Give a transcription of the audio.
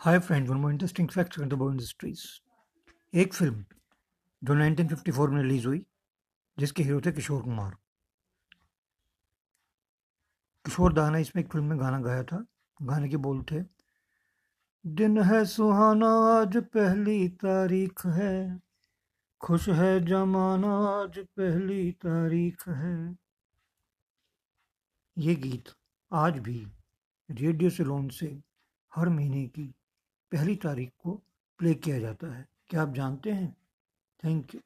Hi friend one more interesting facts the बो industries एक film जो 1954 में रिलीज़ हुई, जिसके हीरो थे किशोर कुमार। किशोर दा ने इसमें एक फ़िल्म में गाना गाया था। गाने के बोल थे, दिन है सुहाना, आज पहली तारीख है। खुश है जमाना, आज पहली तारीख है। ये गीत आज भी रेडियो सिलोन से हर महीने की पहली तारीख को प्ले किया जाता है। क्या आप जानते हैं? Thank you.